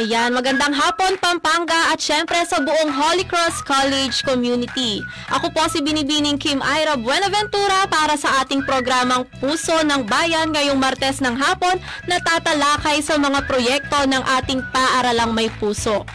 Ayan, magandang hapon Pampanga at syempre sa buong Holy Cross College community. Ako po si Binibining Kim Ira Buenaventura para sa ating programang Puso ng Bayan ngayong Martes ng hapon na tatalakay sa mga proyekto ng ating paaralang may puso.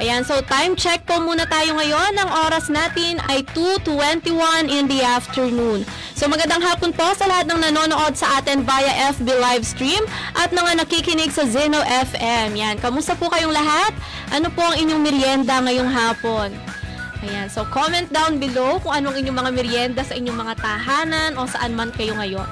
Ayan, so time check po muna tayo ngayon. Ang oras natin ay 2.21 in the afternoon. So magandang hapon po sa lahat ng nanonood sa atin via FB live stream at mga nakikinig sa Zeno FM. Yan, kamusta po kayong lahat? Ano po ang inyong merienda ngayong hapon? Ayan, so comment down below kung anong inyong mga merienda sa inyong mga tahanan o saan man kayo ngayon.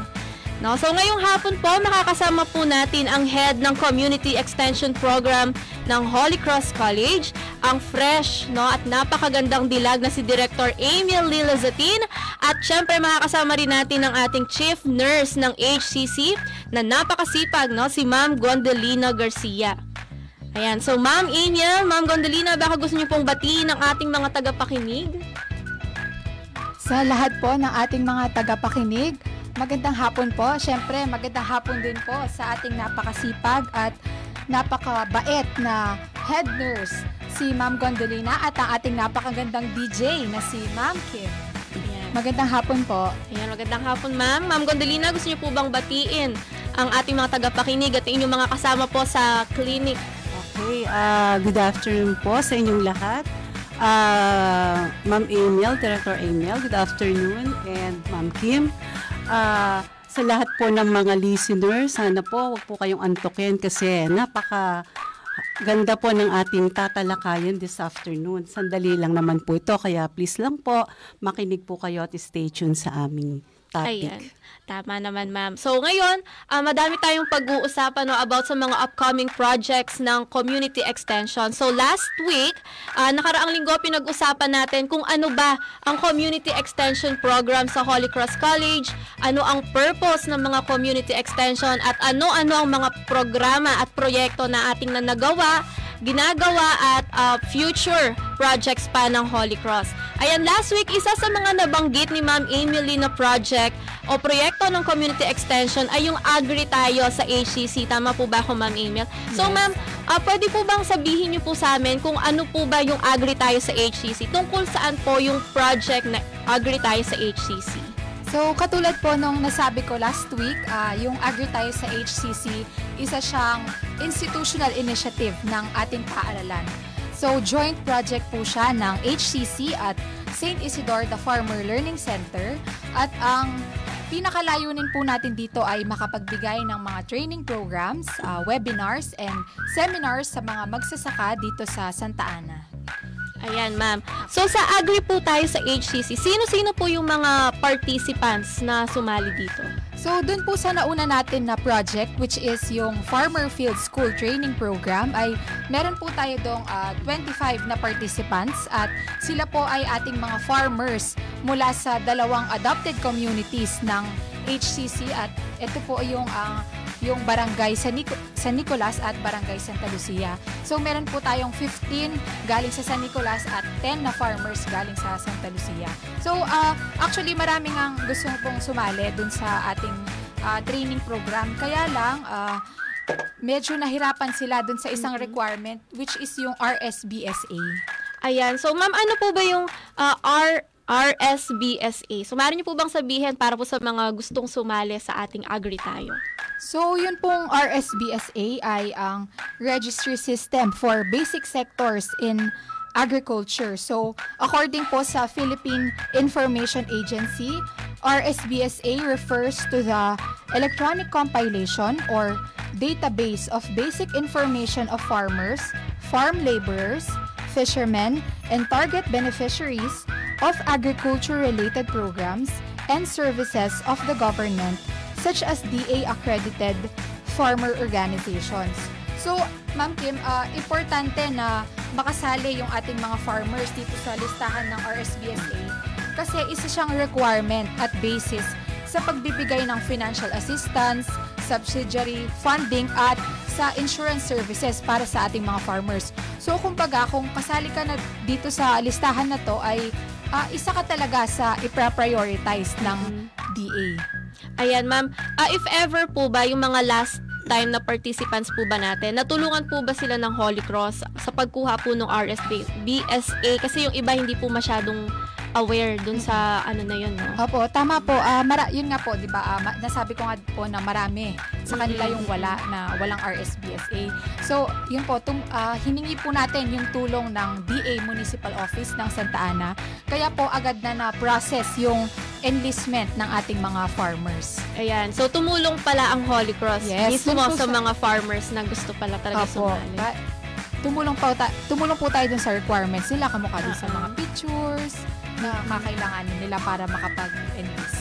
No, so ngayong hapon po makakasama po natin ang head ng Community Extension Program ng Holy Cross College, ang fresh no? At napakagandang dilag na si Director Emil Lilazatin at syempre makakasama rin natin ang ating Chief Nurse ng HCC na napakasipag no? Si Ma'am Gondolina Garcia. Ayan, so Ma'am Emil, Ma'am Gondolina, baka gusto niyo pong batiin ang ating mga tagapakinig? Sa lahat po ng ating mga tagapakinig, magandang hapon po. Siyempre, magandang hapon din po sa ating napakasipag at napakabait na head nurse, si Ma'am Gondolina at ang ating napakagandang DJ na si Ma'am Kim. Ayan. Magandang hapon po. Ayan, magandang hapon ma'am. Ma'am Gondolina, gusto niyo po bang batiin ang ating mga tagapakinig at inyong mga kasama po sa clinic? Okay, ah, good afternoon po sa inyong lahat. Ah, Ma'am Emil, Director Emil, good afternoon. And Ma'am Kim, ah, sa lahat po ng mga listeners, sana po wag po kayong antukin kasi napaka ganda po ng ating tatalakayan this afternoon. Sandali lang naman po ito, kaya please lang po, makinig po kayo at stay tuned sa aming topic. Ayan. Tama naman, ma'am. So, ngayon, ah, madami tayong pag-uusapan no, about sa mga upcoming projects ng community extension. So, last week, ah, nakaraang linggo, pinag-usapan natin kung ano ba ang community extension program sa Holy Cross College, ano ang purpose ng mga community extension, at ano-ano ang mga programa at proyekto na ating na nagawa, ginagawa at ah, future projects pa ng Holy Cross. Ayan, last week, isa sa mga nabanggit ni Ma'am Emily na project o proyekto ng community extension ay yung Agri tayo sa HCC. Tama po ba ako, Ma'am Emil? So, Ma'am, ah, pwede po bang sabihin niyo po sa amin kung ano po ba yung Agri tayo sa HCC? Tungkol saan po yung project na Agri tayo sa HCC? So, katulad po nung nasabi ko last week, ah, yung Agri tayo sa HCC, isa siyang institutional initiative ng ating paaralan. So, joint project po siya ng HCC at St. Isidore the Farmer Learning Center at ang pinakalayunin po natin dito ay makapagbigay ng mga training programs, ah, webinars, and seminars sa mga magsasaka dito sa Santa Ana. Ayan, ma'am. So, sa Agri po tayo sa HCC, sino-sino po yung mga participants na sumali dito? So, dun po sa nauna natin na project, which is yung Farmer Field School Training Program, ay meron po tayo dong ah, 25 na participants at sila po ay ating mga farmers mula sa dalawang adopted communities ng HCC at ito po yung ang yung barangay San, Nico- San Nicolas at barangay Santa Lucia. So meron po tayong 15 galing sa San Nicolas at 10 na farmers galing sa Santa Lucia. So ah, actually maraming ang gusto pong sumali dun sa ating ah, training program. Kaya lang ah, medyo nahirapan sila dun sa isang requirement which is yung RSBSA. Ayan. So, ma'am, ano po ba yung ah, R RSBSA? So, maaari niyo po bang sabihin para po sa mga gustong sumali sa ating Agri tayo? So, yun pong RSBSA ay ang registry system for basic sectors in agriculture. So, according po sa Philippine Information Agency, RSBSA refers to the electronic compilation or database of basic information of farmers, farm laborers, fishermen, and target beneficiaries of agriculture-related programs and services of the government such as DA-accredited farmer organizations. So, Ma'am Kim, ah, importante na makasali yung ating mga farmers dito sa listahan ng RSBSA kasi isa siyang requirement at basis sa pagbibigay ng financial assistance, subsidiary funding at sa insurance services para sa ating mga farmers. So kumbaga kung kasali ka na dito sa listahan na to ay ah, isa ka talaga sa ipra-prioritize ng DA. Ayan, ma'am. Ah, if ever po ba yung mga last time na participants po ba natin, natulungan po ba sila ng Holy Cross sa pagkuha po ng RSB, BSA? Kasi yung iba hindi po masyadong aware dun sa ano na yun, no? Opo, tama po. Ah, mara, yun nga po, 'di ba? ma- nasabi ko nga po na marami sa kanila yung wala na walang RSBSA. So, yun po, tum, ah, hiningi po natin yung tulong ng DA Municipal Office ng Santa Ana. Kaya po agad na na-process yung enlistment ng ating mga farmers. Ayan. So, tumulong pala ang Holy Cross Yes, mismo sa sa- mga farmers na gusto pala talaga Opo. sumali. Ba- tumulong po, ta- tumulong po tayo dun sa requirements nila, kamukha dun sa Ah, ah. mga pictures na kakailanganin nila para makapag-enlist.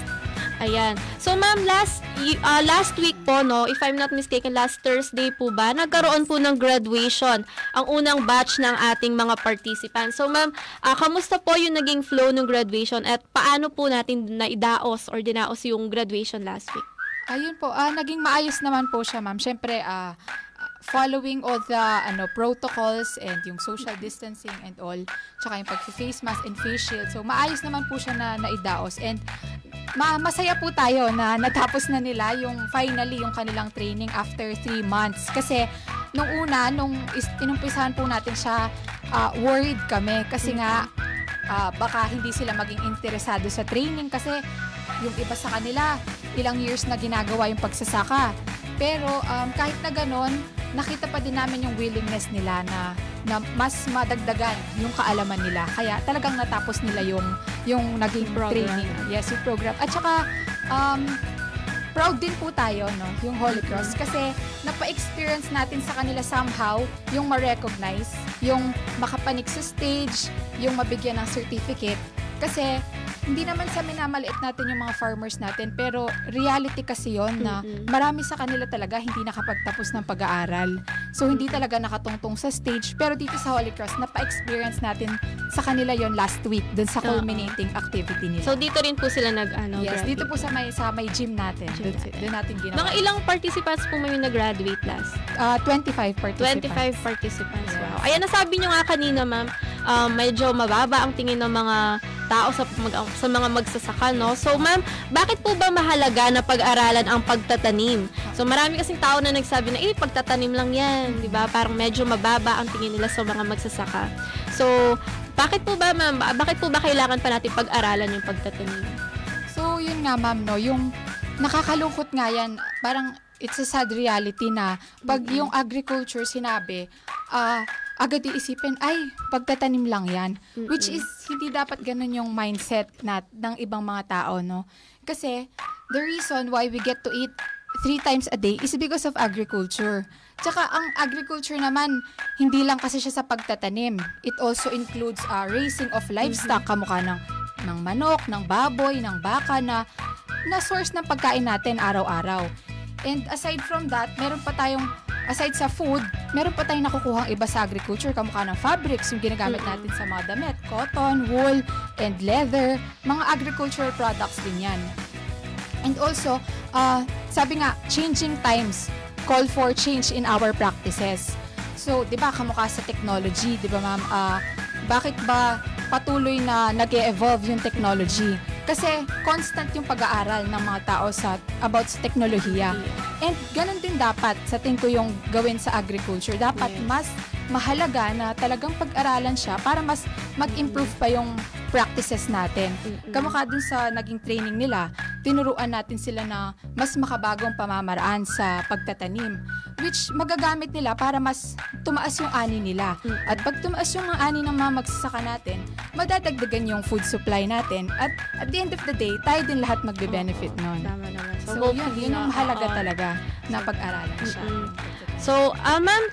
Ayan. So ma'am, last ah, last week po no, if I'm not mistaken, last Thursday po ba, nagkaroon po ng graduation ang unang batch ng ating mga participants. So ma'am, ah, kamusta po yung naging flow ng graduation at paano po natin naidaos or dinaos yung graduation last week? Ayun po, ah, naging maayos naman po siya, ma'am. Siyempre, ah, following all the ano protocols and yung social distancing and all, tsaka yung pag-face mask and face shield. So, maayos naman po siya na naidaos. And ma masaya po tayo na natapos na nila yung finally yung kanilang training after three months. Kasi nung una, nung is- inumpisahan po natin siya, ah, worried kami kasi nga ah, baka hindi sila maging interesado sa training kasi yung iba sa kanila, ilang years na ginagawa yung pagsasaka. Pero um, kahit na ganon, nakita pa din namin yung willingness nila na, na mas madagdagan yung kaalaman nila. Kaya talagang natapos nila yung, yung naging Program. training. Yes, yung program. At saka, um, proud din po tayo, no, yung Holy Cross. Kasi napa-experience natin sa kanila somehow yung ma-recognize, yung makapanik sa stage, yung mabigyan ng certificate. Kasi hindi naman sa minamaliit natin yung mga farmers natin, pero reality kasi yon na marami sa kanila talaga hindi nakapagtapos ng pag-aaral. So, hindi talaga nakatungtong sa stage. Pero dito sa Holy Cross, napa-experience natin sa kanila yon last week, dun sa culminating activity nila. So dito rin po sila nag ano, yes, graduate. dito po sa may, sa may gym natin. Gym Doon, natin. doon natin ginawa. Mga ilang participants po may nag-graduate last? Ah, 25 participants. 25 participants. Yes. Wow. Ayan, nasabi nyo nga kanina, ma'am, um, medyo mababa ang tingin ng mga tao sa, mag- sa mga magsasaka, no? So, ma'am, bakit po ba mahalaga na pag-aralan ang pagtatanim? So, marami kasing tao na nagsabi na, eh, pagtatanim lang yan, di ba? Parang medyo mababa ang tingin nila sa mga magsasaka. So, bakit po ba, ma'am, ba- bakit po ba kailangan pa natin pag-aralan yung pagtatanim? So, yun nga ma'am, no, yung nakakalungkot nga yan, parang it's a sad reality na pag yung agriculture sinabi, ah, agad iisipin, ay, pagtatanim lang yan. Which is, hindi dapat ganun yung mindset na, ng ibang mga tao, no? Kasi, the reason why we get to eat three times a day is because of agriculture. Tsaka ang agriculture naman, hindi lang kasi siya sa pagtatanim. It also includes uh, raising of livestock, kamukha ng, ng manok, ng baboy, ng baka na, na source ng pagkain natin araw-araw. And aside from that, meron pa tayong, aside sa food, meron pa tayong nakukuhang iba sa agriculture, kamukha ng fabrics, yung ginagamit natin sa mga damit, cotton, wool, and leather, mga agricultural products din yan. And also, uh, sabi nga, changing times call for change in our practices. So, di ba, kamukha sa technology, di ba ma'am, ah, bakit ba patuloy na nag evolve yung technology? Kasi constant yung pag-aaral ng mga tao sa about sa teknolohiya. And ganun din dapat sa tingin ko yung gawin sa agriculture. Dapat Yes. mas mahalaga na talagang pag-aralan siya para mas mag-improve pa yung practices natin. Kamukha dun sa naging training nila, tinuruan natin sila na mas makabagong pamamaraan sa pagtatanim which magagamit nila para mas tumaas yung ani nila. At pag tumaas yung mga ani ng mga magsasaka natin, madadagdagan yung food supply natin at at the end of the day, tayo din lahat magbe-benefit nun. Tama naman. So, yun, hopefully yun ang na- mahalaga oo. talaga na pag-aralan siya. Mm-mm. So, ah ma'am,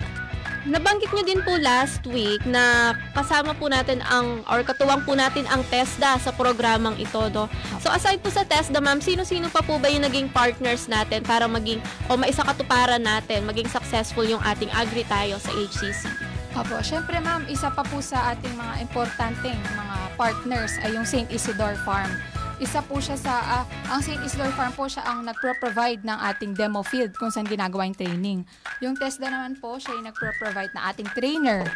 nabanggit nyo din po last week na kasama po natin ang, or katuwang po natin ang TESDA sa programang ito, no? So, aside po sa TESDA, ma'am, sino-sino pa po ba yung naging partners natin para maging, o maisakatuparan natin, maging successful yung ating agri tayo sa HCC? Opo, syempre ma'am, isa pa po sa ating mga importanteng mga partners ay yung St. Isidore Farm. Isa po siya sa, ah, ang St. Isidore Farm po siya ang nagpro-provide ng ating demo field kung saan ginagawa yung training. Yung TESDA naman po, siya yung nagpro-provide na ating trainer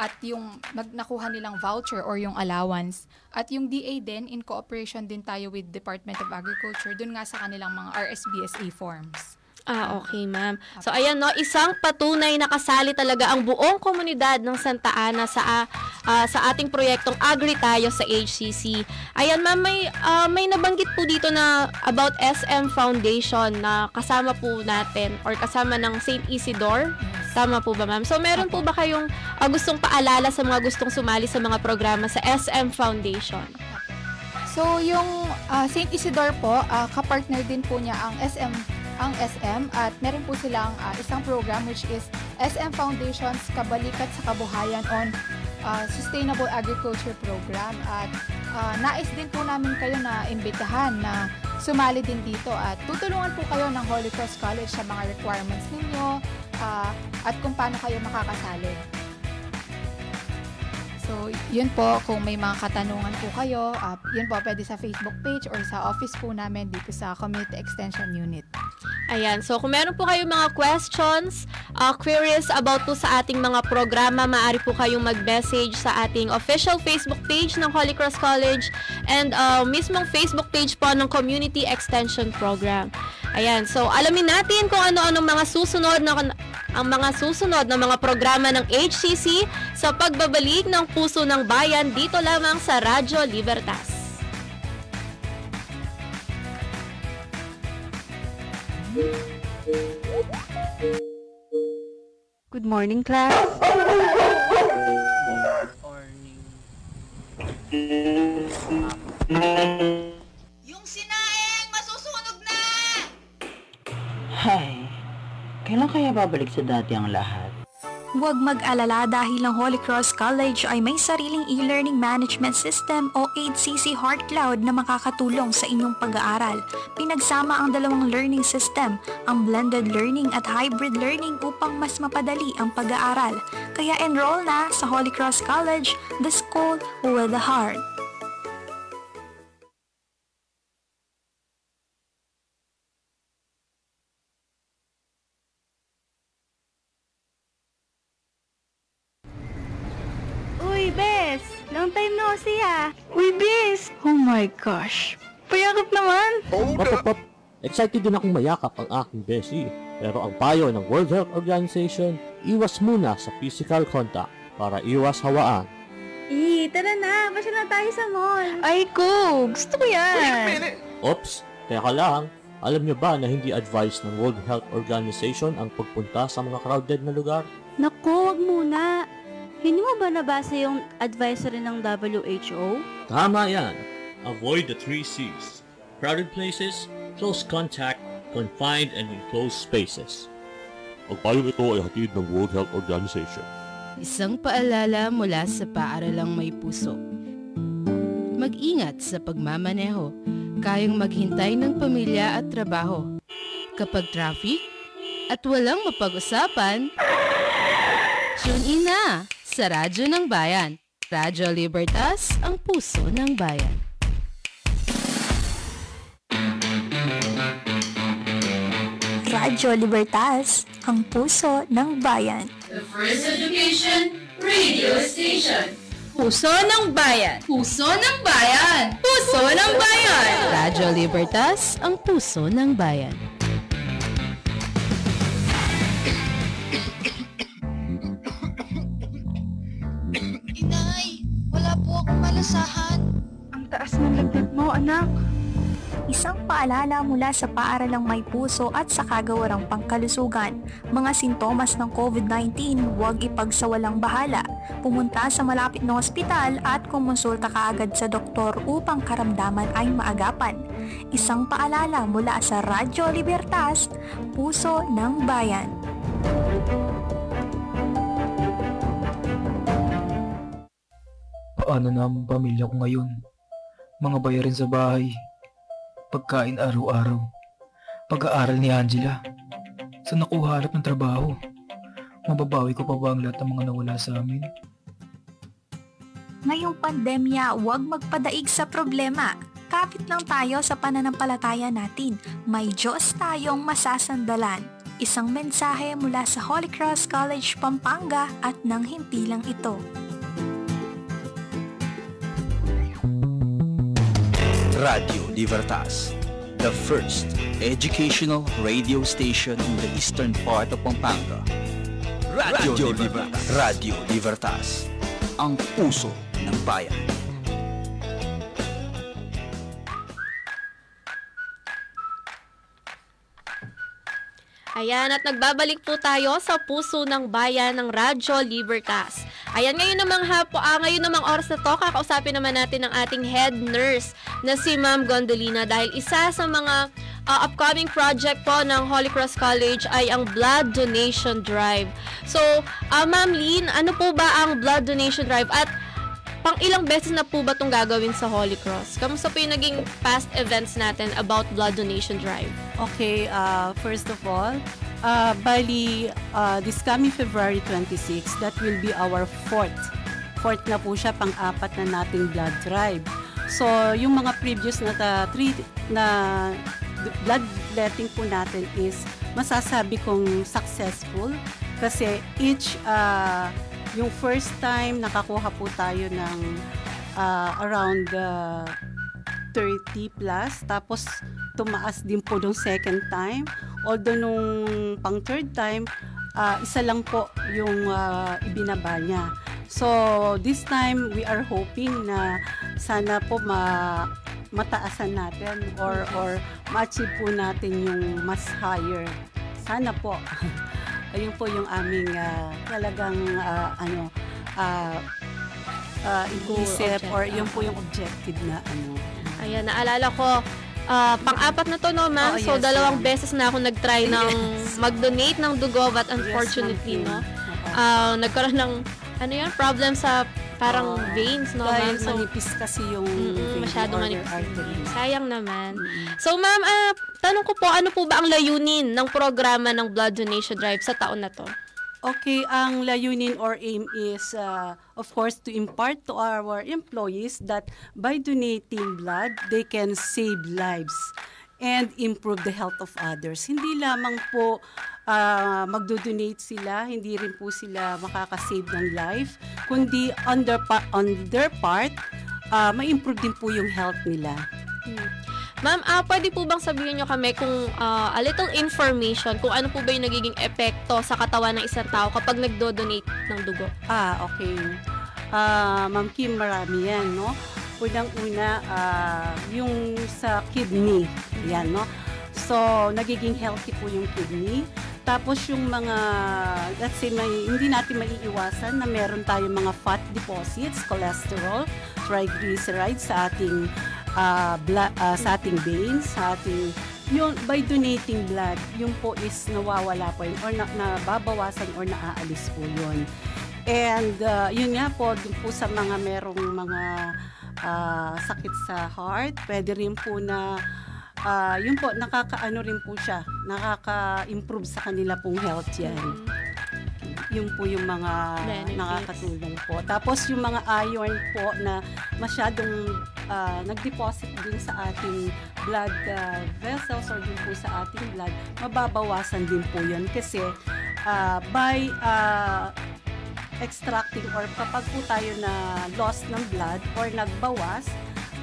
at yung nag nakuha nilang voucher or yung allowance. At yung DA din, in cooperation din tayo with Department of Agriculture, dun nga sa kanilang mga RSBSA forms. Ah, okay, ma'am. So, ayan, no, isang patunay na kasali talaga ang buong komunidad ng Santa Ana sa ah, sa ating proyektong Agri Tayo sa HCC. Ayan, ma'am, may, ah, may nabanggit po dito na about SM Foundation na kasama po natin or kasama ng St. Isidore. Tama po ba, ma'am? So, meron po ba kayong ah, gustong paalala sa mga gustong sumali sa mga programa sa SM Foundation? So, yung ah, St. Isidore po, ah, kapartner din po niya ang SM ang SM at meron po silang ah, isang program which is SM Foundation's Kabalikat sa Kabuhayan on ah, Sustainable Agriculture Program at ah, nais din po namin kayo na imbitahan na sumali din dito at tutulungan po kayo ng Holy Cross College sa mga requirements ninyo ah, at kung paano kayo makakasali. So, yun po, kung may mga katanungan po kayo, uh, yun po, pwede sa Facebook page or sa office po namin dito sa Community Extension Unit. Ayan, so kung meron po kayong mga questions, uh, queries about po sa ating mga programa, maaari po kayong mag-message sa ating official Facebook page ng Holy Cross College and uh, mismong Facebook page po ng Community Extension Program. Ayan, so alamin natin kung ano-anong mga susunod na ang mga susunod na mga programa ng HCC sa pagbabalik ng puso ng bayan dito lamang sa Radyo Libertas. Good morning, class. Yung sinaing, masusunog na! Hay, kailan kaya babalik sa dati ang lahat? Huwag mag-alala dahil ang Holy Cross College ay may sariling e-learning management system o HCC Heart Cloud na makakatulong sa inyong pag-aaral. Pinagsama ang dalawang learning system, ang blended learning at hybrid learning upang mas mapadali ang pag-aaral. Kaya enroll na sa Holy Cross College, the school with the heart. Bes! Long time no see ah! Uy, Bes! Oh my gosh! Payakap naman! Pop, pop. Excited din akong mayakap ang aking beshi. Pero ang payo ng World Health Organization, iwas muna sa physical contact para iwas hawaan. Eh, tara na! Pasya na tayo sa mall! Ay, ko! Gusto ko yan! Oops, kaya ka lang, alam niyo ba na hindi advised ng World Health Organization ang pagpunta sa mga crowded na lugar? Naku, wag muna! Hindi mo ba nabasa yung advisory ng WHO? Tama yan. Avoid the three C's. Crowded places, close contact, confined and enclosed spaces. Ang payong ito ay hatid ng World Health Organization. Isang paalala mula sa paaralang may puso. Mag-ingat sa pagmamaneho. Kayang maghintay ng pamilya at trabaho. Kapag traffic at walang mapag-usapan, tune in na sa Radyo ng Bayan. Radyo Libertas, ang puso ng bayan. Radyo Libertas, ang puso ng bayan. Puso ng Bayan! Puso ng Bayan! Puso ng Bayan! Radyo Libertas, ang puso ng bayan. Malasahan. Ang taas ng lagnat mo, anak! Isang paalala mula sa paaralang may puso at sa kagawarang pangkalusugan. Mga sintomas ng COVID-19, huwag ipagsawalang bahala. Pumunta sa malapit na ospital at kumonsulta kaagad sa doktor upang karamdaman ay maagapan. Isang paalala mula sa Radyo Libertas, Puso ng Bayan. Paano na ang pamilya ko ngayon? Mga bayarin sa bahay. Pagkain araw-araw. Pag-aaral ni Angela. Saan ako ng trabaho? Mababawi ko pa ba ang lahat ng mga nawala sa amin? Ngayong pandemya, huwag magpadaig sa problema. Kapit lang tayo sa pananampalataya natin. May Diyos tayong masasandalan. Isang mensahe mula sa Holy Cross College, Pampanga at nang himpilang ito. Radio Libertas, the first educational radio station in the eastern part of Pampanga. Radio, Libertas. Radio Libertas, ang puso ng bayan. Ayan, at nagbabalik po tayo sa puso ng bayan ng Radyo Libertas. Ayan, ngayon namang hapo, ah, ngayon namang oras na to, kakausapin naman natin ang ating head nurse na si Ma'am Gondolina dahil isa sa mga uh, upcoming project po ng Holy Cross College ay ang Blood Donation Drive. So, uh, Ma'am Lynn, ano po ba ang Blood Donation Drive at pang ilang beses na po ba itong gagawin sa Holy Cross? Kamusta po yung naging past events natin about Blood Donation Drive? Okay, uh, first of all, uh, bali, uh, this coming February 26, that will be our fourth. Fourth na po siya, pang-apat na nating blood drive. So, yung mga previous na ta, three na blood letting po natin is masasabi kong successful kasi each uh, yung first time nakakuha po tayo ng uh, around uh, 30 plus tapos tumaas din po nung second time. Although nung pang third time uh, isa lang po yung uh, ibinaba niya. So this time we are hoping na sana po ma mataasan natin or or ma-achieve po natin yung mas higher. Sana po. Ayun po yung aming uh, talagang uh, ano uh, uh, inisip or yun po yung objective na ano. Ayan, naalala ko, uh, pang-apat na to no, ma'am. Oh, so, yes, dalawang ma'am. beses na ako nag-try ng Yes. mag-donate ng dugo but unfortunately, Yes, no, uh, nagkaroon ng, ano yan, problem sa parang Oh, veins, no, Dahil ma'am. So, manipis kasi yung Mm-mm, vein masyado manipis. Sayang naman. Mm-mm. So, ma'am, ah, tanong ko po, ano po ba ang layunin ng programa ng Blood Donation Drive sa taon na to? Okay, ang layunin or aim is, uh, of course, to impart to our employees that by donating blood, they can save lives and improve the health of others. Hindi lamang po uh, magdo-donate sila, hindi rin po sila makakasave ng life, kundi on their, pa- on their part, uh, ma-improve din po yung health nila. Hmm. Ma'am, ah, pwede po bang sabihin nyo kami kung ah, a little information kung ano po ba yung nagiging epekto sa katawan ng isang tao kapag nagdo-donate ng dugo? Ah, okay. Ah, Ma'am Kim, marami yan, no? Unang-una, ah, yung sa kidney, yan, no? So, nagiging healthy po yung kidney. Tapos yung mga, let's say, may, hindi natin maiiwasan na meron tayong mga fat deposits, cholesterol, triglycerides sa ating ah, bla- ah, sa ating veins, sa ating yun, by donating blood, yun po is nawawala po yun or na, nababawasan or naaalis po yun. And uh, yun nga po, dun po sa mga merong mga ah, sakit sa heart, pwede rin po na ah, yun po, nakakaano rin po siya, nakaka-improve sa kanila pong health yan. Yun po yung mga Benefits. nakakatulong po. Tapos yung mga iron po na masyadong ah, nag-deposit din sa ating blood ah, vessels or din po sa ating blood, mababawasan din po yun kasi ah, by ah, extracting or kapag po tayo na loss ng blood or nagbawas,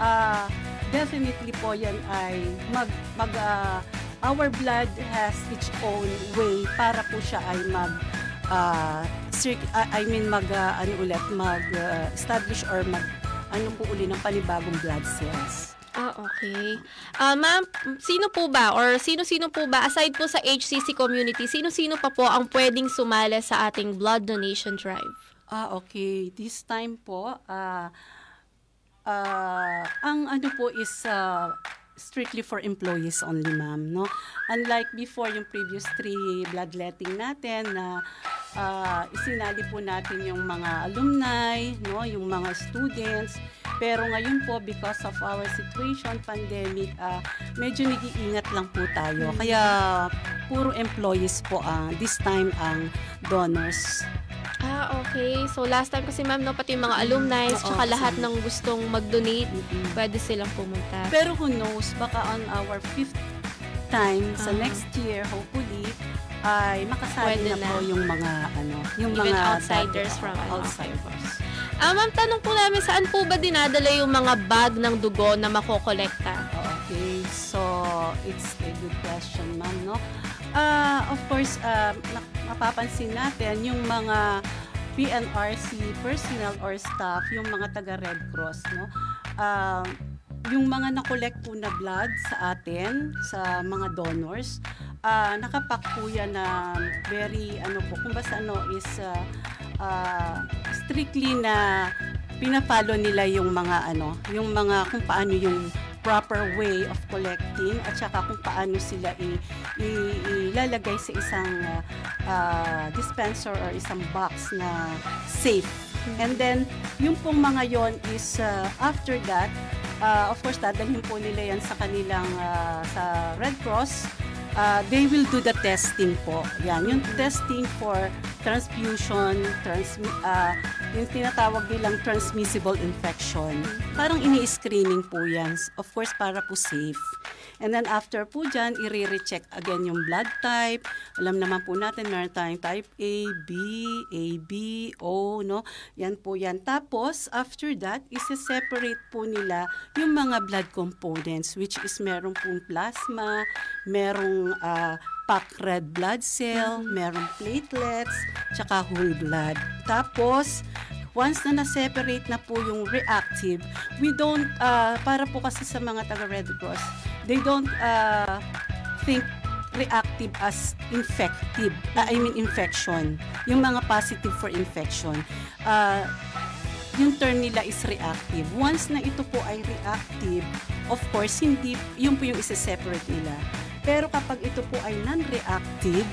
ah, definitely po yan ay mag, mag ah, our blood has its own way para po siya ay mag ah, I mean mag ah, ano ulit mag ah, establish or mag ano po uli ng panibagong blood cells. Ah, okay. Ah, ma'am, sino po ba or sino-sino po ba aside po sa HCC community, sino-sino pa po ang pwedeng sumali sa ating blood donation drive? Ah, okay. This time po, ah ah, ang ano po is ah, strictly for employees only, ma'am, no? Unlike before yung previous three bloodletting natin na ah, isinali po natin yung mga alumni, no, yung mga students. Pero ngayon po, because of our situation, pandemic, ah, medyo nag-iingat lang po tayo. Kaya puro employees po ang this time ang donors. Ah, okay. So last time kasi ma'am, no, pati mga alumni, Oo, tsaka lahat ng gustong mag-donate, Mm-mm. pwede silang pumunta. Pero who knows, baka on our fifth time sa Ah. next year, hopefully, ay makasali Pwede na, na. po yung mga ano, yung Even mga outsiders dati- from ano, outsiders. Ah, ma'am, tanong po namin, saan po ba dinadala yung mga bag ng dugo na makokolekta? Okay, so it's a good question, ma'am, no? Ah, of course, ah, na- mapapansin natin yung mga PNRC personnel or staff, yung mga taga Red Cross, no? Ah, yung mga na-collect po na blood sa atin, sa mga donors, ah nakapak po yan na very, ano po, kung basta ano, is ah, ah, strictly na pinapalo nila yung mga ano, yung mga kung paano yung proper way of collecting at saka kung paano sila i, ilalagay sa isang ah, ah, dispenser or isang box na safe. And then, yung pong mga yon is ah, after that, ah, of course, dadalhin po nila yan sa kanilang ah, sa Red Cross. Ah, they will do the testing po. Yan, yung testing for transfusion, transmi- ah, yung tinatawag nilang transmissible infection. Parang ini-screening po yan. Of course, para po safe. And then after po dyan, i-recheck again yung blood type. Alam naman po natin, meron tayong type A, B, AB, O, no? Yan po yan. Tapos, after that, isi-separate po nila yung mga blood components, which is meron pong plasma, merong ah, packed red blood cell, merong platelets, tsaka whole blood. Tapos, once na na-separate na po yung reactive, we don't, ah, para po kasi sa mga taga Red Cross, they don't ah, think reactive as infective, ah, I mean infection. Yung mga positive for infection. ah, yung term nila is reactive. Once na ito po ay reactive, of course, hindi, yun po yung isa-separate nila. Pero kapag ito po ay non-reactive,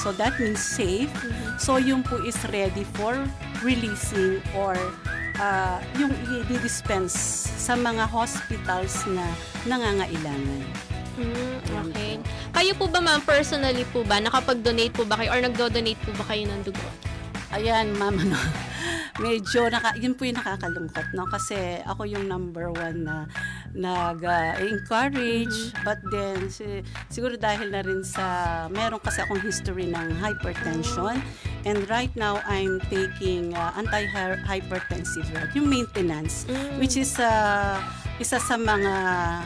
so that means safe, so yung po is ready for releasing or ah, yung i-dispense sa mga hospitals na nangangailangan. Hmm, okay. Kayo po ba ma'am, personally po ba, nakapag-donate po ba kayo or nagdo-donate po ba kayo ng dugo? Ayan, ma'am, ano, medyo, naka, yun po yung nakakalungkot, no? Kasi ako yung number one na nag-encourage, but then, si, siguro dahil na rin sa, meron kasi akong history ng hypertension, and right now, I'm taking uh, anti-hypertensive drug, yung maintenance, which is uh, isa sa mga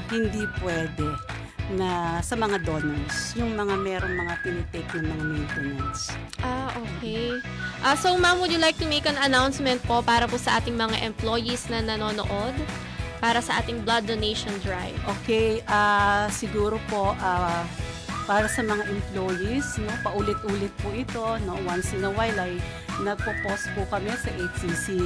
hindi pwede na sa mga donors, yung mga merong mga tinitake ng mga maintenance. Ah, okay. Ah, so ma'am, would you like to make an announcement po para po sa ating mga employees na nanonood para sa ating blood donation drive? Okay, ah siguro po ah, para sa mga employees, no, paulit-ulit po ito, no, once in a while ay nagpo-post po kami sa HCC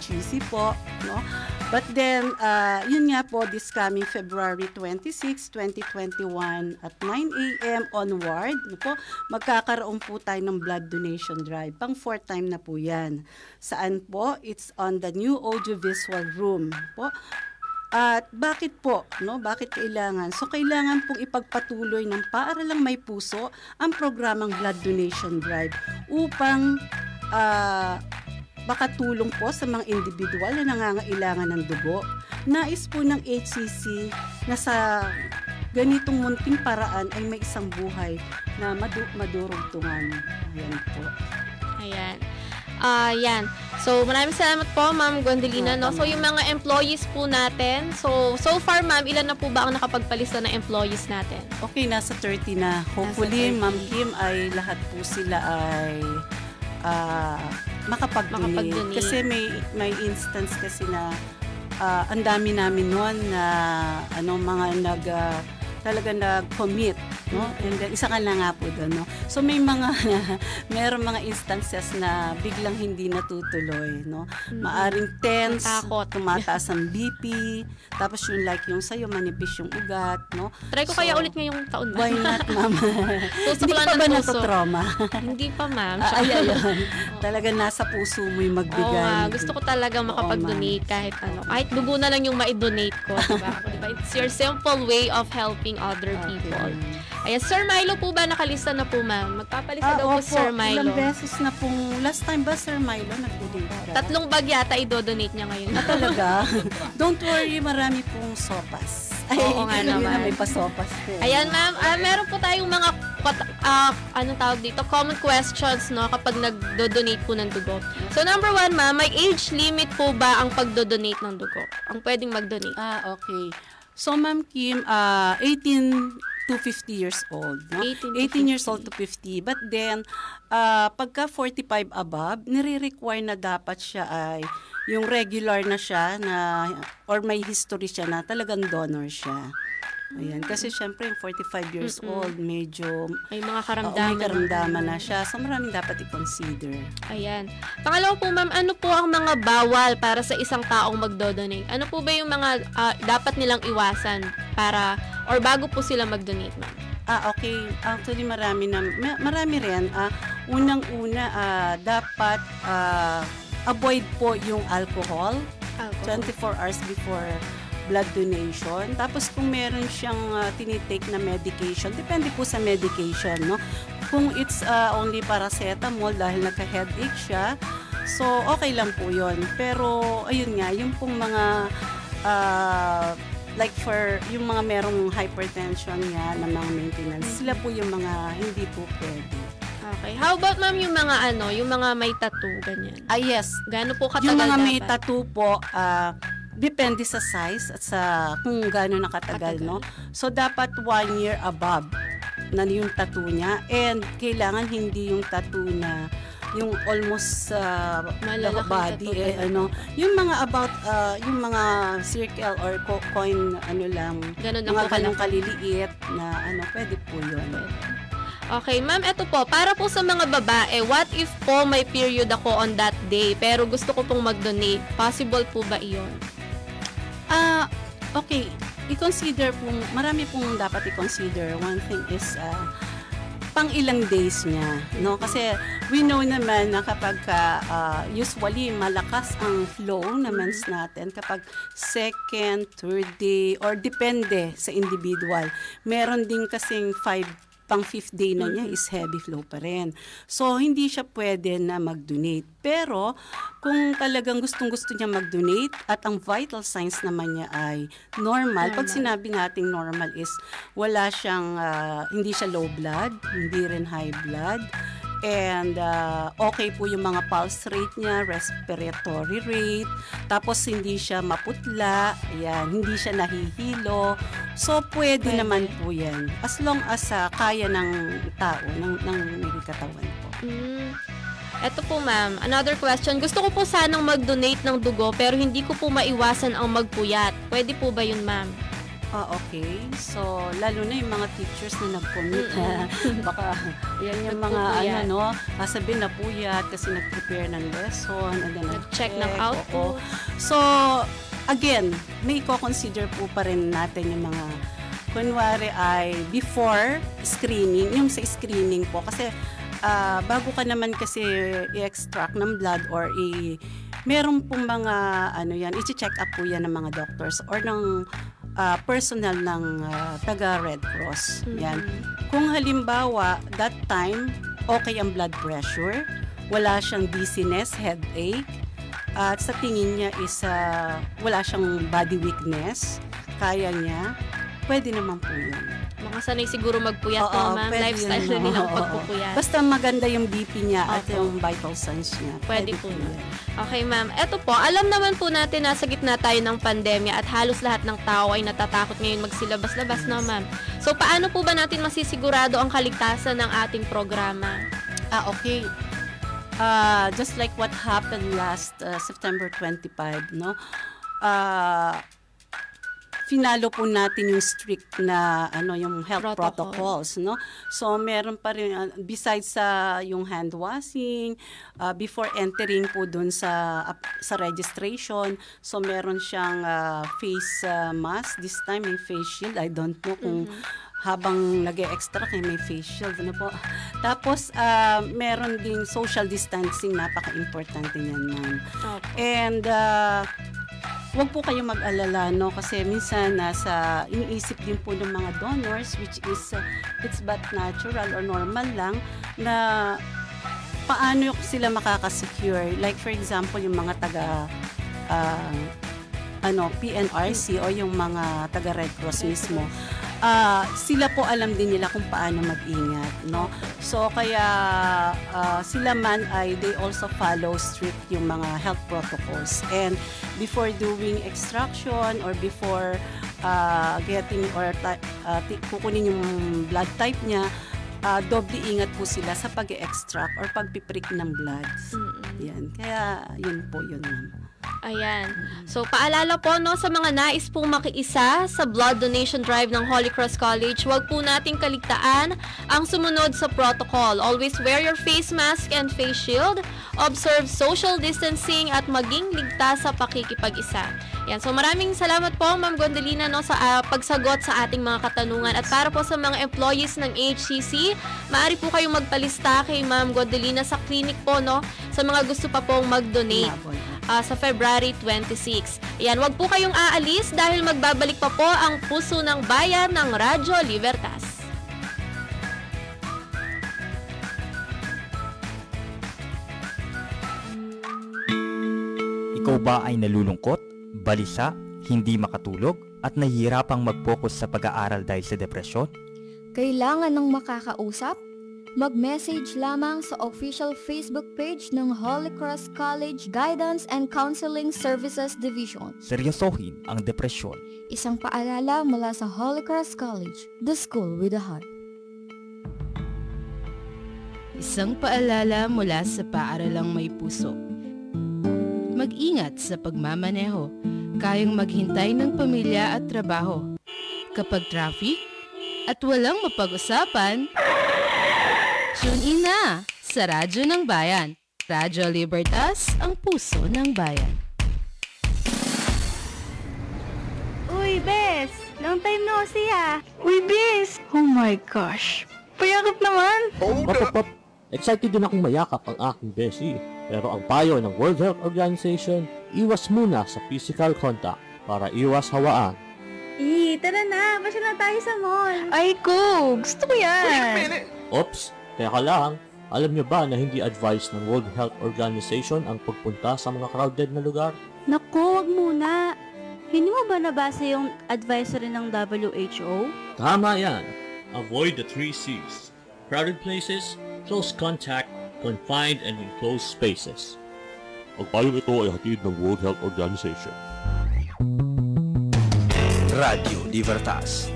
GC po, no. But then, ah, yun nga po, this coming February 26, 2021 at 9 a.m. onward, no po, magkakaroon po tayo ng blood donation drive. Pang fourth time na po yan. Saan po? It's on the new audiovisual room po. At bakit po, no? Bakit kailangan? So kailangan pong ipagpatuloy ng paaralang may puso ang programang Blood Donation Drive upang ah, makatulong po sa mga individual na nangangailangan ng dugo. Nais po ng HCC na sa ganitong munting paraan ay may isang buhay na madu- madurugtungan. Ayan po. Ayan. Ah, yan. So, maraming salamat po, Ma'am Gwendolina, no? So, yung mga employees po natin, so, so far, Ma'am, ilan na po ba ang nakapagpalista ng employees natin? Okay, nasa 30 na. Hopefully, 30. Ma'am Kim, ay lahat po sila ay ah, makapag-donate. Makapag-donate. Kasi may, may instance kasi na ah, ang dami namin noon na ano, mga nag... ah, talaga nag-commit, no? And then, isa ka na nga po doon, no? So, may mga, meron mga instances na biglang hindi natutuloy, no? Maaring tense, Natakot. tumataas ang BP, tapos yung like yung sa'yo, manipis yung ugat, no? Try ko So, kaya ulit ngayong taon. Why not, ma'am? Hindi ng ba natotrauma? Hindi pa, Ma'am. Ah, ay, ayun. Talaga nasa puso mo yung Oo magbigay. nga, gusto ko talaga makapag-donate kahit ano. Kahit dugo na lang yung ma-donate ko, diba? Diba? It's your simple way of helping other people. Ayan, Sir Milo po ba nakalista na po, ma'am? Magpapalista Ah, daw po opo, Sir Milo. Ilang beses na pong, last time ba Sir Milo nag-donate ka? Tatlong bag yata i-donate niya ngayon. Ah, talaga? Don't worry, marami pong sopas. Oo nga naman. na, may pasopas po. Ayan, ma'am. Ah, meron po tayong mga ah, anong tawag dito? Common questions, no? Kapag nagdo-donate po ng dugo. So, number one, ma'am, may age limit po ba ang pagdo-donate ng dugo? Ang pwedeng mag-donate? Ah, okay. So, Ma'am Kim, ah 18 to 50 years old. No? 18 to 18 years old to 50. But then, ah pagka 45 above, nire-require na dapat siya ay yung regular na siya na or may history siya na talagang donor siya. Ayan. Kasi syempre, yung 45 years Mm-mm. old, medyo May mga Oo, karamdaman. may karamdaman na siya. So, maraming dapat i-consider. Ayan. Pangalawa po, ma'am, ano po ang mga bawal para sa isang taong magdo-donate? Ano po ba yung mga ah, dapat nilang iwasan para or bago po sila mag-donate, ma'am? Ah, okay. Actually, marami na, ma- marami rin. Ah, unang-una, ah, dapat ah, avoid po yung alcohol. Alcohol. 24 hours before blood donation. Tapos kung meron siyang ah, tinitake na medication, depende po sa medication, no? Kung it's ah, only paracetamol dahil nagka-headache siya, so okay lang po yon Pero ayun nga, yung pong mga ah, like for yung mga merong hypertension nga na mga maintenance, sila po yung mga hindi po pwede. Okay. How about, ma'am, yung mga ano, yung mga may tattoo, ganyan? Ah, yes. Gaano po katagal Yung mga may dapat? tattoo po, ah, depende sa size at sa kung gaano nakatagal, no? So, dapat one year above na yung tattoo niya. And kailangan hindi yung tattoo na yung almost sa Malalaking body tattoo eh, ano yung mga about ah, yung mga circle or co- coin ano lang Ganun mga kalaki. kaliliit na ano pwede po yun Okay, ma'am, eto po, para po sa mga babae, what if po may period ako on that day, pero gusto ko pong mag-donate? Possible po ba iyon? Ah, okay. I-consider pong, marami pong dapat i-consider. One thing is, ah, pang ilang days niya, no? Kasi we know naman na kapag ka, ah, usually malakas ang flow na mens natin kapag second, third day, or depende sa individual. Meron din kasing five pang fifth day na niya is heavy flow pa rin. So, hindi siya pwede na mag-donate. Pero, kung talagang gustong-gusto niya mag-donate at ang vital signs naman niya ay normal, pag Normal. sinabi nating normal is wala siyang, ah, hindi siya low blood, hindi rin high blood, and ah, okay po yung mga pulse rate niya, respiratory rate, tapos hindi siya maputla, ayan, hindi siya nahihilo. So, pwede, Pwede. naman po yan. As long as ah, kaya ng tao, ng, ng may katawan po. Mm. Eto po, ma'am, another question. Gusto ko po sanang mag-donate ng dugo, pero hindi ko po maiwasan ang magpuyat. Pwede po ba yun, ma'am? Ah, okay. So, lalo na yung mga teachers na nag-commit na baka yan yung mga Nagpupuyat. ano, no, sasabihin na puyat kasi nag-prepare ng lesson and then Nag-check ng oo. output. So, again, may i-consider po pa rin natin yung mga kunwari ay before screening, yung sa screening po kasi ah, bago ka naman kasi i-extract ng blood or i meron pong mga ano yan, i-check up po yan ng mga doctors or ng ah, personnel ng ah, taga Red Cross. Yan. Kung halimbawa, that time, okay ang blood pressure, wala siyang dizziness, headache, at sa tingin niya is ah, wala siyang body weakness, kaya niya, pwede naman po yun. Mga sanay siguro magpuyat, Oo, no, ma'am? pwede Lifestyle yun, na oo, oo. pagpupuyat. Basta maganda yung BP niya at Opo. yung vital signs niya. Pwede po yun. Okay, ma'am. Eto po, alam naman po natin na sa gitna tayo ng pandemya at halos lahat ng tao ay natatakot ngayon magsilabas-labas, no, ma'am? So, paano po ba natin masisigurado ang kaligtasan ng ating programa? Ah, okay. Uh, just like what happened last uh, September 25, no? Uh, finalo po natin yung strict na ano yung health Protocol. protocols no? So meron pa rin uh, besides sa yung hand washing uh, before entering po dun sa ap- sa registration so meron siyang uh, face uh, mask. This time may face shield. I don't know kung habang nag extra kay may face shield ano po? Tapos uh, meron ding social distancing. Napaka-importante niyan ma'am. Opo. And uh, Huwag po kayong mag-alala, no? Kasi minsan nasa iniisip din po ng mga donors, which is, uh, it's but natural or normal lang, na paano sila makakasecure. Like for example, yung mga taga uh, ano, PNRC o yung mga taga Red Cross mismo uh, sila po alam din nila kung paano mag-ingat, no? So kaya uh, sila man ay they also follow strict yung mga health protocols and before doing extraction or before uh, getting or uh, kukunin yung blood type niya, uh, doble ingat po sila sa pag-extract or pagpiprick ng blood. Mm-hmm. Yan. Kaya yun po yun, ma'am. Ayan. So, paalala po no sa mga nais pong makiisa sa blood donation drive ng Holy Cross College, huwag po nating kaligtaan ang sumunod sa protocol. Always wear your face mask and face shield, observe social distancing at maging ligtas sa pakikipag-isa. Yan. So, maraming salamat po, Ma'am Gondolina, no, sa uh, pagsagot sa ating mga katanungan. At para po sa mga employees ng HCC, maaari po kayong magpalista kay Ma'am Gondolina sa clinic po, no, sa mga gusto pa pong mag-donate uh, sa February 26. Yan, wag po kayong aalis dahil magbabalik pa po ang puso ng bayan ng Radyo Libertas. Ikaw ba ay nalulungkot, balisa, hindi makatulog, at nahihirapang mag-focus sa pag-aaral dahil sa depresyon? Kailangan ng makakausap mag-message lamang sa official Facebook page ng Holy Cross College Guidance and Counseling Services Division. Seryosohin ang depresyon. Isang paalala mula sa Holy Cross College, the school with a heart. Isang paalala mula sa paaralang may puso. Mag-ingat sa pagmamaneho. Kayang maghintay ng pamilya at trabaho. Kapag traffic at walang mapag-usapan, Tune in na sa Radyo ng Bayan. Radyo Libertas, ang puso ng bayan. Uy, Bes! Long time no see ah! Uy, Bes! Oh my gosh! Payakap naman! Pop, pop, pop! Excited din akong mayakap ang aking Beshi. Pero ang payo ng World Health Organization, iwas muna sa physical contact para iwas hawaan. Eh, tara na! Masya na tayo sa mall! Ay, ko! Gusto ko yan! Oops! Kaya ka lang, alam niyo ba na hindi advice ng World Health Organization ang pagpunta sa mga crowded na lugar? Naku, wag muna. Hindi mo ba nabasa yung advisory ng WHO? Tama yan. Avoid the three C's. Crowded places, close contact, confined and enclosed spaces. Ang payong ito ay hatid ng World Health Organization. Radio Libertas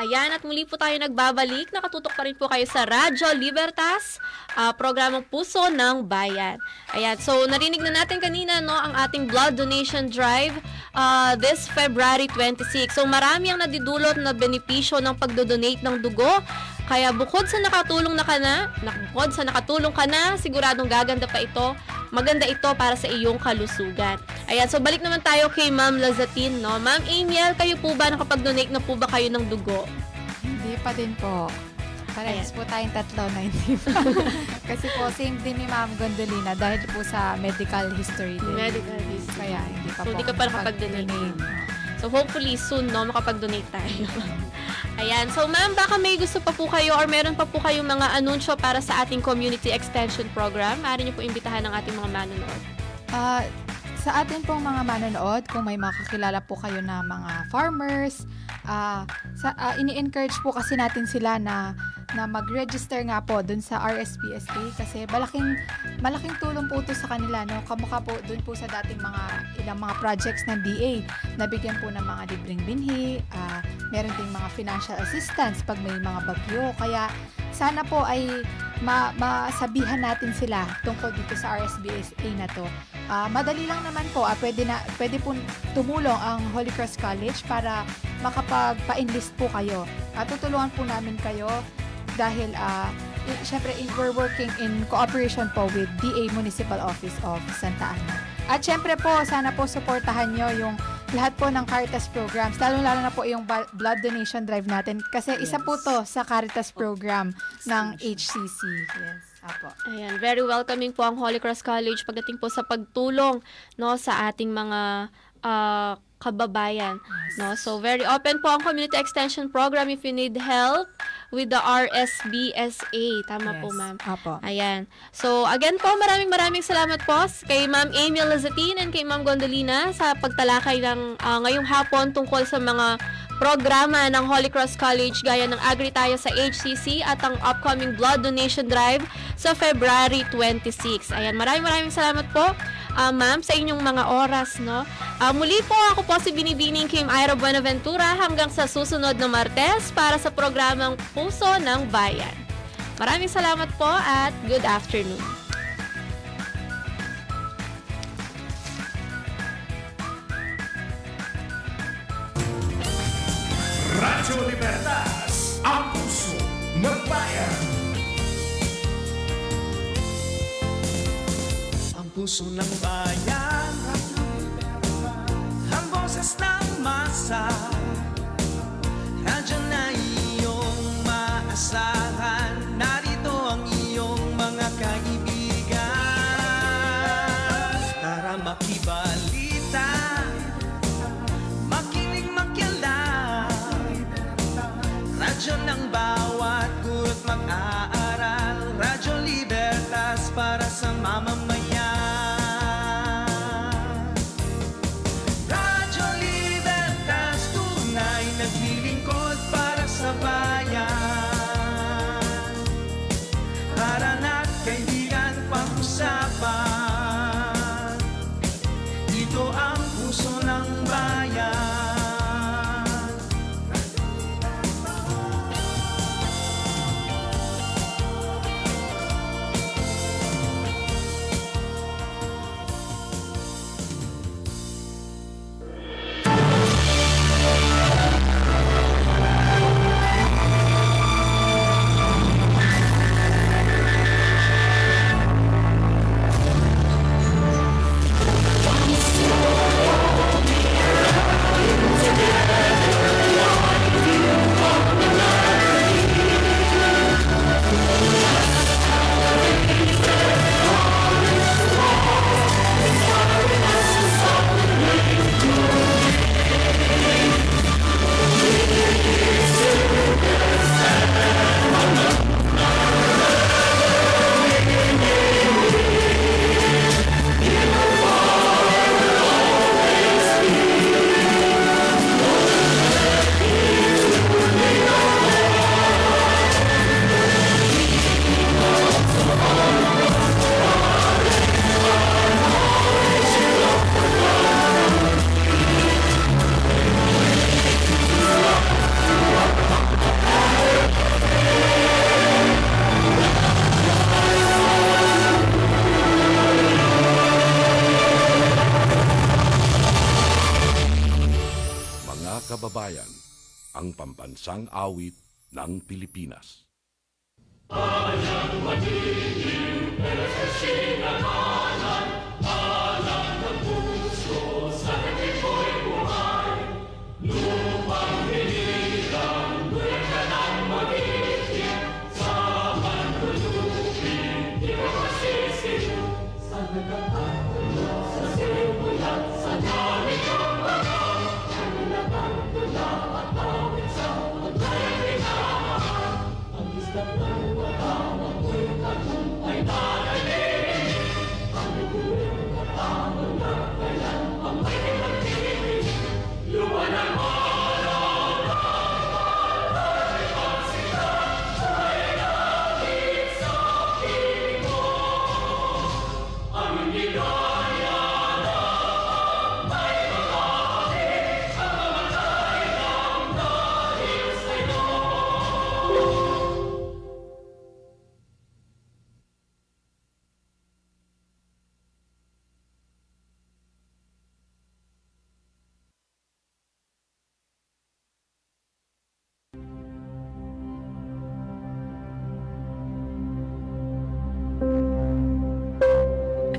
Ayan, at muli po tayo nagbabalik. Nakatutok pa rin po kayo sa Radyo Libertas, uh, programang Puso ng Bayan. Ayan, so narinig na natin kanina no, ang ating blood donation drive uh, this February 26. So marami ang nadidulot na benepisyo ng pagdodonate ng dugo. Kaya bukod sa nakatulong na ka na, bukod sa nakatulong ka na, siguradong gaganda pa ito. Maganda ito para sa iyong kalusugan. Ayan, so balik naman tayo kay Ma'am Lazatin, no? Ma'am Amiel, kayo po ba nakapag-donate na po ba kayo ng dugo? Hindi pa din po. Parehas po tayong tatlo na hindi Kasi po, same din ni Ma'am Gondolina dahil po sa medical history din. Medical history. Kaya hindi pa so, po. hindi ka pa nakapag-donate. So, hopefully soon, no, makapag-donate tayo. Ayan. So, ma'am, baka may gusto pa po kayo or meron pa po kayong mga anunsyo para sa ating community extension program. Maaari niyo po imbitahan ng ating mga manonood. Uh, sa atin pong mga manonood, kung may makakilala po kayo na mga farmers, uh, sa, uh, ini-encourage po kasi natin sila na na mag-register nga po dun sa RSPSA kasi malaking malaking tulong po ito sa kanila no kamukha po dun po sa dating mga ilang mga projects ng DA nabigyan po ng mga libreng binhi uh, meron ding mga financial assistance pag may mga bagyo kaya sana po ay ma masabihan natin sila tungkol dito sa RSBSA na to. Uh, madali lang naman po, uh, pwede, na, pwede po tumulong ang Holy Cross College para makapagpa-enlist po kayo. Uh, tutulungan po namin kayo dahil uh, syempre we're working in cooperation po with DA Municipal Office of Santa Ana. At syempre po, sana po supportahan nyo yung lahat po ng Caritas programs, lalo-lalo na po yung blood donation drive natin kasi isa po to sa Caritas program ng HCC. Yes. Apo. Ayan, very welcoming po ang Holy Cross College pagdating po sa pagtulong no sa ating mga ah, kababayan. No? So very open po ang community extension program if you need help with the RSBSA. Tama po, Yes. ma'am. Apo. Ayan. So, again po, maraming maraming salamat po kay Ma'am Amy Lazatin and kay Ma'am Gondolina sa pagtalakay ng ah, ngayong hapon tungkol sa mga programa ng Holy Cross College gaya ng Agri tayo sa HCC at ang upcoming blood donation drive sa February 26. Ayan, maraming maraming salamat po, ah, ma'am, sa inyong mga oras, no? Ah, muli po, ako po si Binibining Kim Ira Buenaventura hanggang sa susunod na Martes para sa programang Puso ng Bayan. Maraming salamat po at good afternoon. Radyo Libertas, ang puso ng bayan. Puso ng bayan Ang boses ng masa Radyo na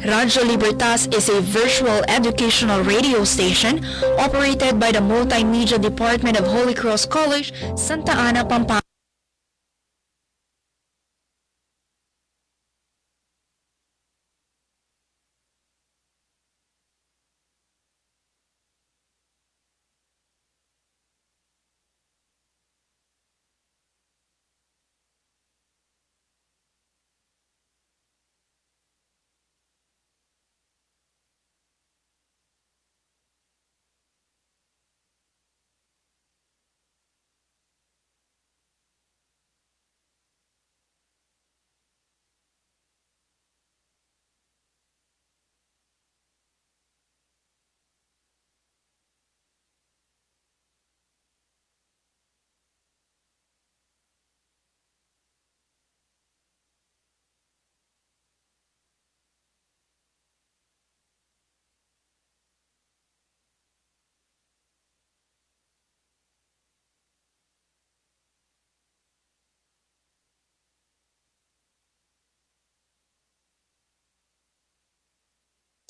Radyo Libertas is a virtual educational radio station operated by the Multimedia Department of Holy Cross College, Santa Ana, Pampanga.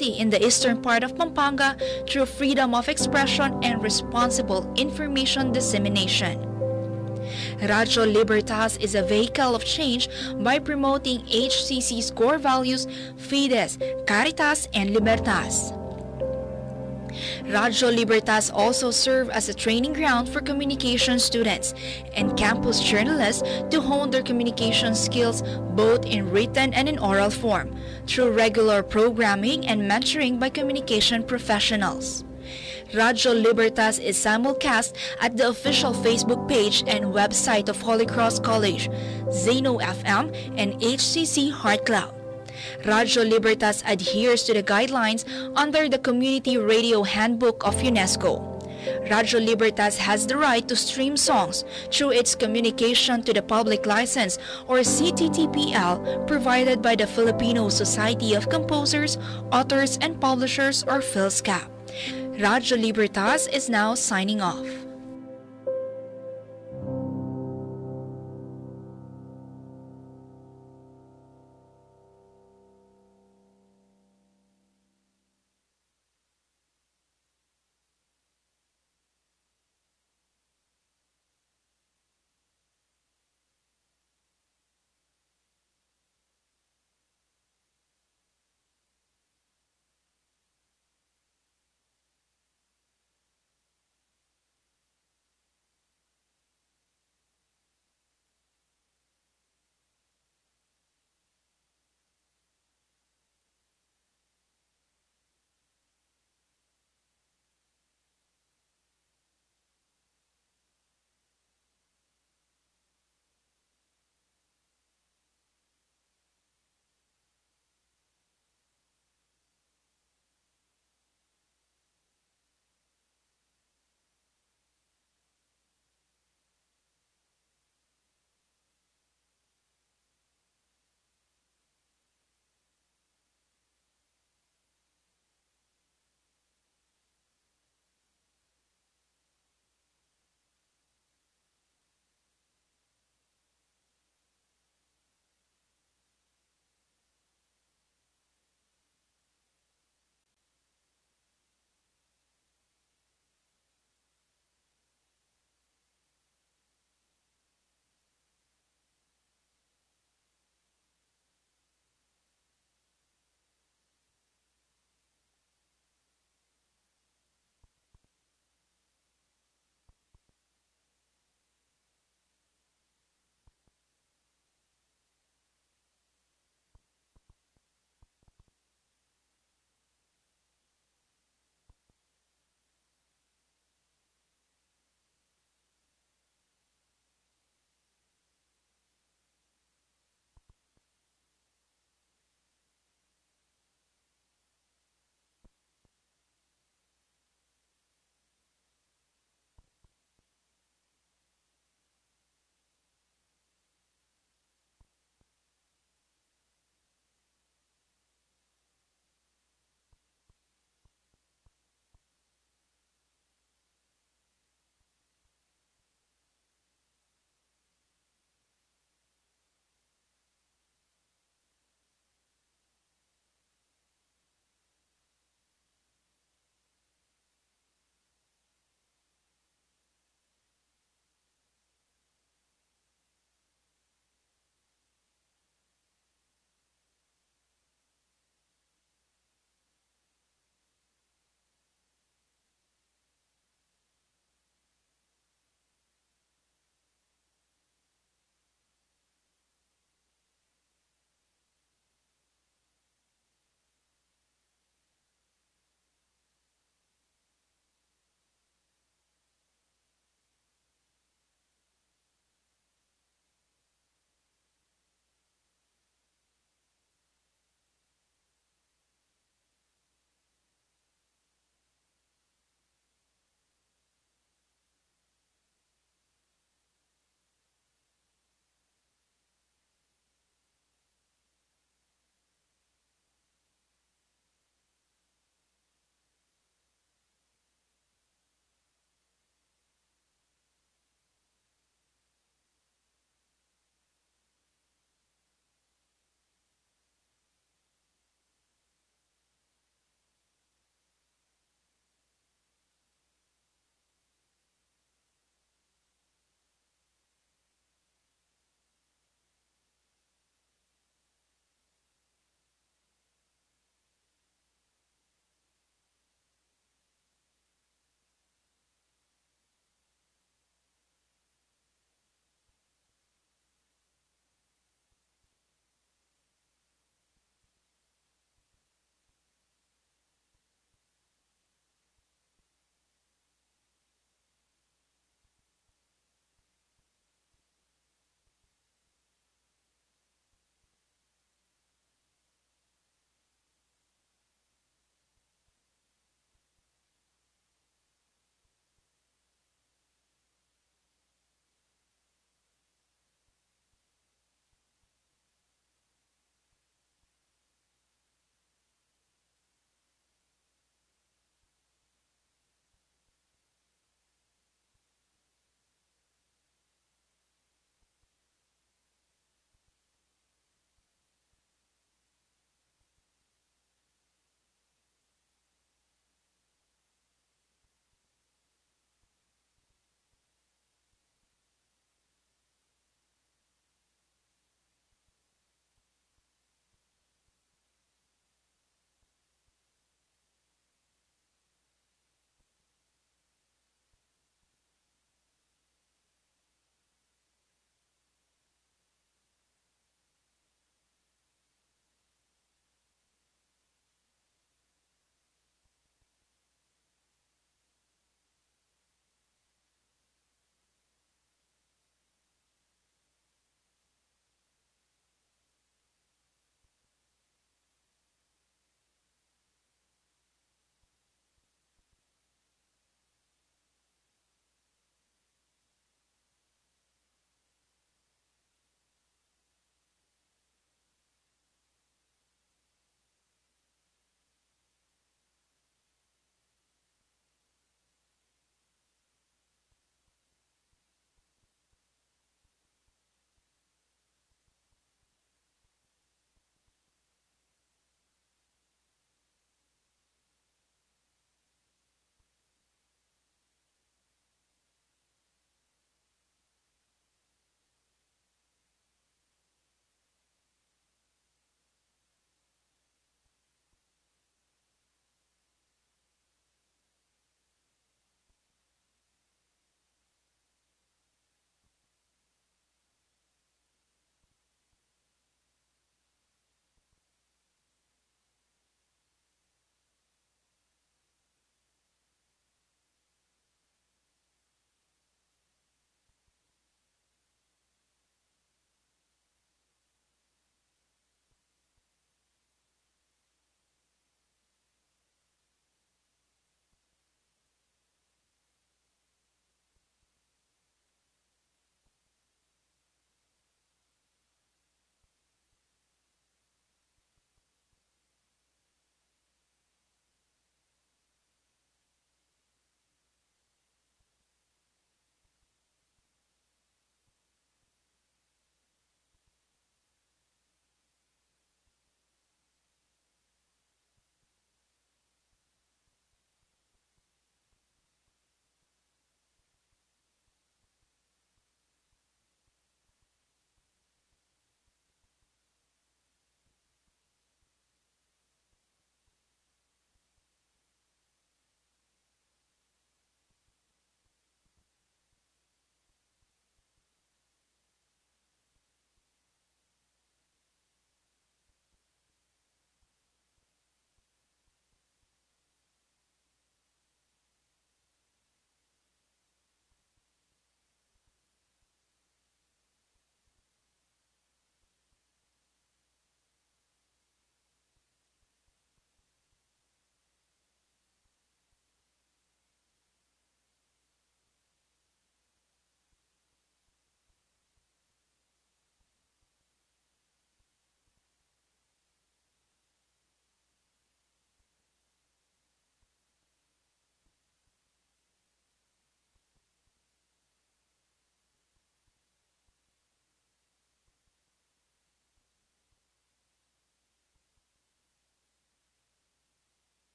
In the eastern part of Pampanga through freedom of expression and responsible information dissemination. Radyo Libertas is a vehicle of change by promoting HCC's core values Fides, Caritas, and Libertas. Radyo Libertas also serve as a training ground for communication students and campus journalists to hone their communication skills both in written and in oral form through regular programming and mentoring by communication professionals. Radyo Libertas is simulcast at the official Facebook page and website of Holy Cross College, Zeno FM, and HCC Heart Cloud. Radyo Libertas adheres to the guidelines under the Community Radio Handbook of UNESCO. Radyo Libertas has the right to stream songs through its communication to the public license or CTTPL provided by the Filipino Society of Composers, Authors, and Publishers or PhilSCAP. Radyo Libertas is now signing off.